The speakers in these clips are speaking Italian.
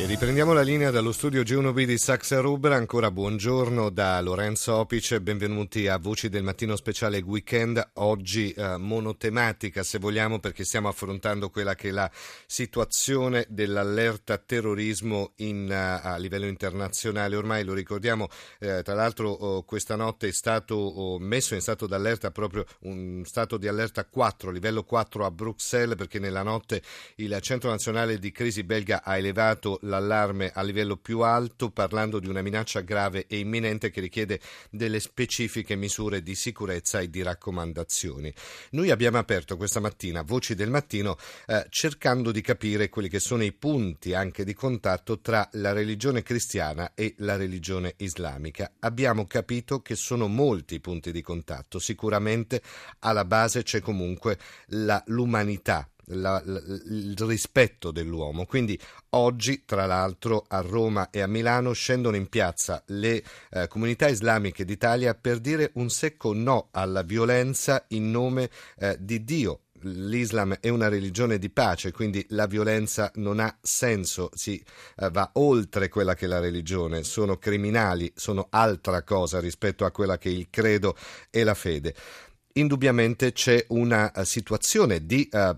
E riprendiamo la linea dallo studio G1B di Saxa Rubra. Ancora buongiorno da Lorenzo Opice. Benvenuti a Voci del Mattino Speciale Weekend. Oggi eh, monotematica, se vogliamo, perché stiamo affrontando quella che è la situazione dell'allerta terrorismo in, uh, a livello internazionale. Ormai lo ricordiamo, eh, tra l'altro oh, questa notte è stato oh, messo in stato d'allerta proprio un stato di allerta 4, livello 4 a Bruxelles, perché nella notte il Centro Nazionale di Crisi belga ha elevato l'allarme a livello più alto parlando di una minaccia grave e imminente che richiede delle specifiche misure di sicurezza e di raccomandazioni. Noi abbiamo aperto questa mattina Voci del Mattino eh, cercando di capire quelli che sono i punti anche di contatto tra la religione cristiana e la religione islamica. Abbiamo capito che sono molti i punti di contatto, sicuramente alla base c'è comunque la, l'umanità la, la, il rispetto dell'uomo. Quindi oggi, tra l'altro, a Roma e a Milano scendono in piazza le eh, comunità islamiche d'Italia per dire un secco no alla violenza in nome eh, di Dio l'Islam è una religione di pace, quindi la violenza non ha senso, si eh, va oltre quella che è la religione, sono criminali, sono altra cosa rispetto a quella che è il credo e la fede. Indubbiamente c'è una uh, situazione di uh,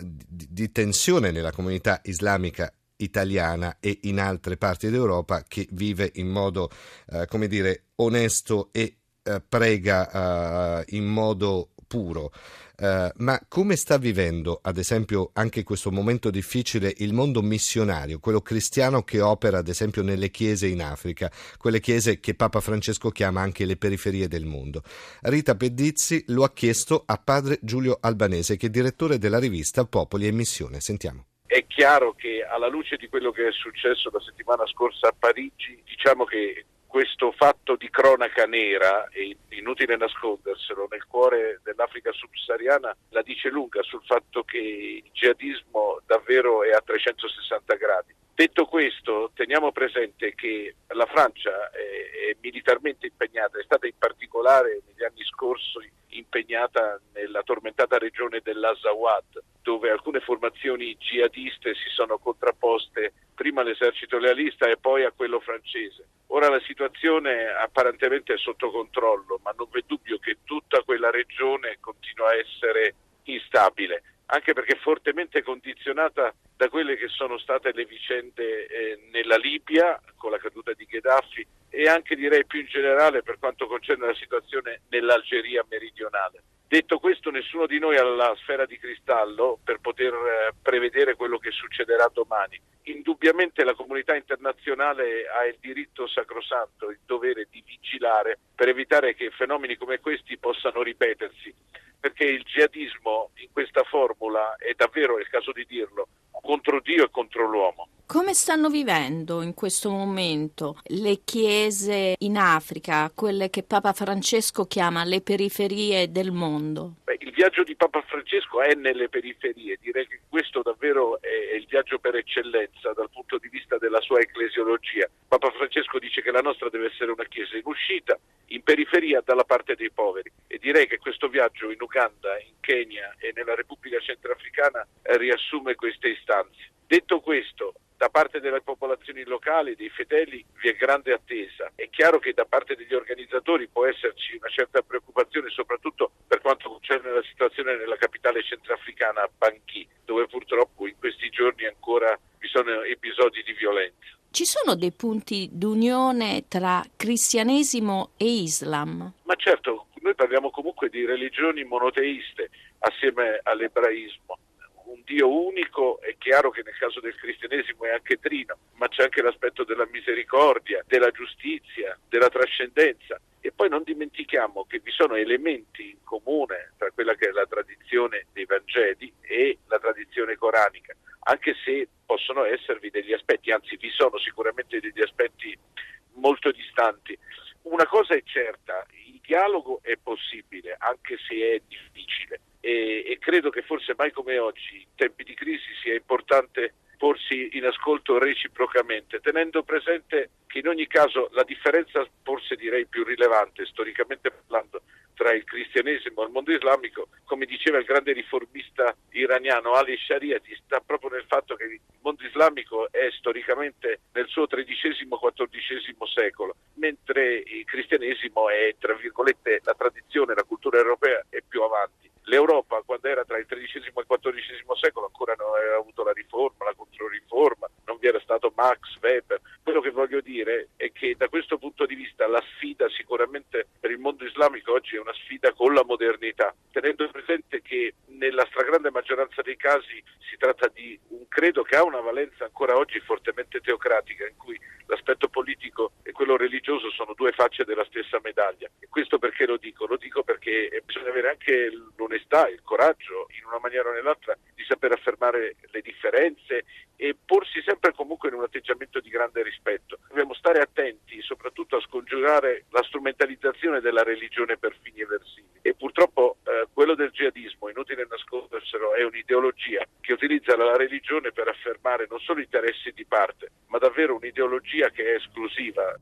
di, di tensione nella comunità islamica italiana e in altre parti d'Europa che vive in modo, eh, come dire, onesto e eh, prega eh, in modo puro. Uh, ma come sta vivendo, ad esempio, anche questo momento difficile il mondo missionario, quello cristiano che opera, ad esempio, nelle chiese in Africa, quelle chiese che Papa Francesco chiama anche le periferie del mondo? Rita Pedizzi lo ha chiesto a padre Giulio Albanese, che è direttore della rivista Popoli e Missione. Sentiamo. È chiaro che alla luce di quello che è successo la settimana scorsa a Parigi, diciamo che questo fatto di cronaca nera, è inutile nasconderselo, nel cuore dell'Africa subsahariana la dice lunga sul fatto che il jihadismo davvero è a 360 gradi. Detto questo, teniamo presente che la Francia è militarmente impegnata, è stata in particolare negli anni scorsi impegnata nella tormentata regione dell'Azawad, dove alcune formazioni jihadiste si sono contrapposte prima all'esercito lealista e poi a quello francese. Ora la situazione apparentemente è sotto controllo, ma non v'è dubbio che tutta quella regione continua a essere instabile, anche perché fortemente condizionata da quelle che sono state le vicende eh, nella Libia con la caduta di Gheddafi e anche direi più in generale per quanto concerne la situazione nell'Algeria meridionale. Detto questo, nessuno di noi ha la sfera di cristallo per poter eh, prevedere quello che succederà domani. Indubbiamente la comunità internazionale ha il diritto sacrosanto, il dovere di vigilare per evitare che fenomeni come questi possano ripetersi, perché il jihadismo in questa formula è davvero, è il caso di dirlo, contro Dio e contro l'uomo. Come stanno vivendo in questo momento le chiese in Africa, quelle che Papa Francesco chiama le periferie del mondo? Beh, viaggio di Papa Francesco è nelle periferie, direi che questo davvero è il viaggio per eccellenza dal punto di vista della sua ecclesiologia. Papa Francesco dice che la nostra deve essere una chiesa in uscita, in periferia, dalla parte dei poveri e direi che questo viaggio in Uganda, in Kenya e nella Repubblica Centrafricana eh, riassume queste istanze. Detto questo, da parte delle popolazioni locali, dei fedeli, vi è grande attesa. È chiaro che da parte degli organizzatori può esserci una certa preoccupazione, soprattutto per quanto concerne la situazione nella capitale centrafricana, Bangui, dove purtroppo in questi giorni ancora vi sono episodi di violenza. Ci sono dei punti d'unione tra cristianesimo e Islam? Ma certo, noi parliamo comunque di religioni monoteiste assieme all'ebraismo Dio unico, è chiaro che nel caso del cristianesimo è anche trino, ma c'è anche l'aspetto della misericordia, della giustizia, della trascendenza. E poi non dimentichiamo che vi sono elementi in comune tra quella che è la tradizione dei Vangeli e la tradizione coranica, anche se possono esservi degli aspetti, anzi vi sono sicuramente degli aspetti molto distanti. Una cosa è certa, dialogo è possibile, anche se è difficile. Credo che forse mai come oggi, in tempi di crisi, sia importante porsi in ascolto reciprocamente, tenendo presente che in ogni caso la differenza, forse direi più rilevante, storicamente parlando, tra il cristianesimo e il mondo islamico, come diceva il grande riformista iraniano Ali Shariati, sta proprio nel fatto che il mondo islamico è storicamente nel suo XIII-XIV secolo, mentre il cristianesimo è, tra virgolette, la tradizione, la cultura europea è più avanti. L'Europa, quando era tra il XIII e il XIV secolo, ancora non aveva avuto la riforma, la controriforma, non vi era stato Max Weber. Quello che voglio dire è che da questo punto di vista la sfida sicuramente per il mondo islamico oggi è una sfida con la modernità, tenendo presente che nella stragrande maggioranza dei casi si tratta di un credo che ha una valenza ancora oggi fortemente teocratica, in cui l'aspetto politico e quello religioso sono due facce della stessa medaglia. E questo perché lo dico? Lo dico perché bisogna avere anche l'onestà, il coraggio, in una maniera o nell'altra, saper affermare le differenze e porsi sempre comunque in un atteggiamento di grande rispetto. Dobbiamo stare attenti soprattutto a scongiurare la strumentalizzazione della religione per fini eversivi e purtroppo eh, quello del jihadismo, inutile nasconderselo, è un'ideologia che utilizza la religione per affermare non solo interessi di parte, ma davvero un'ideologia che è esclusiva.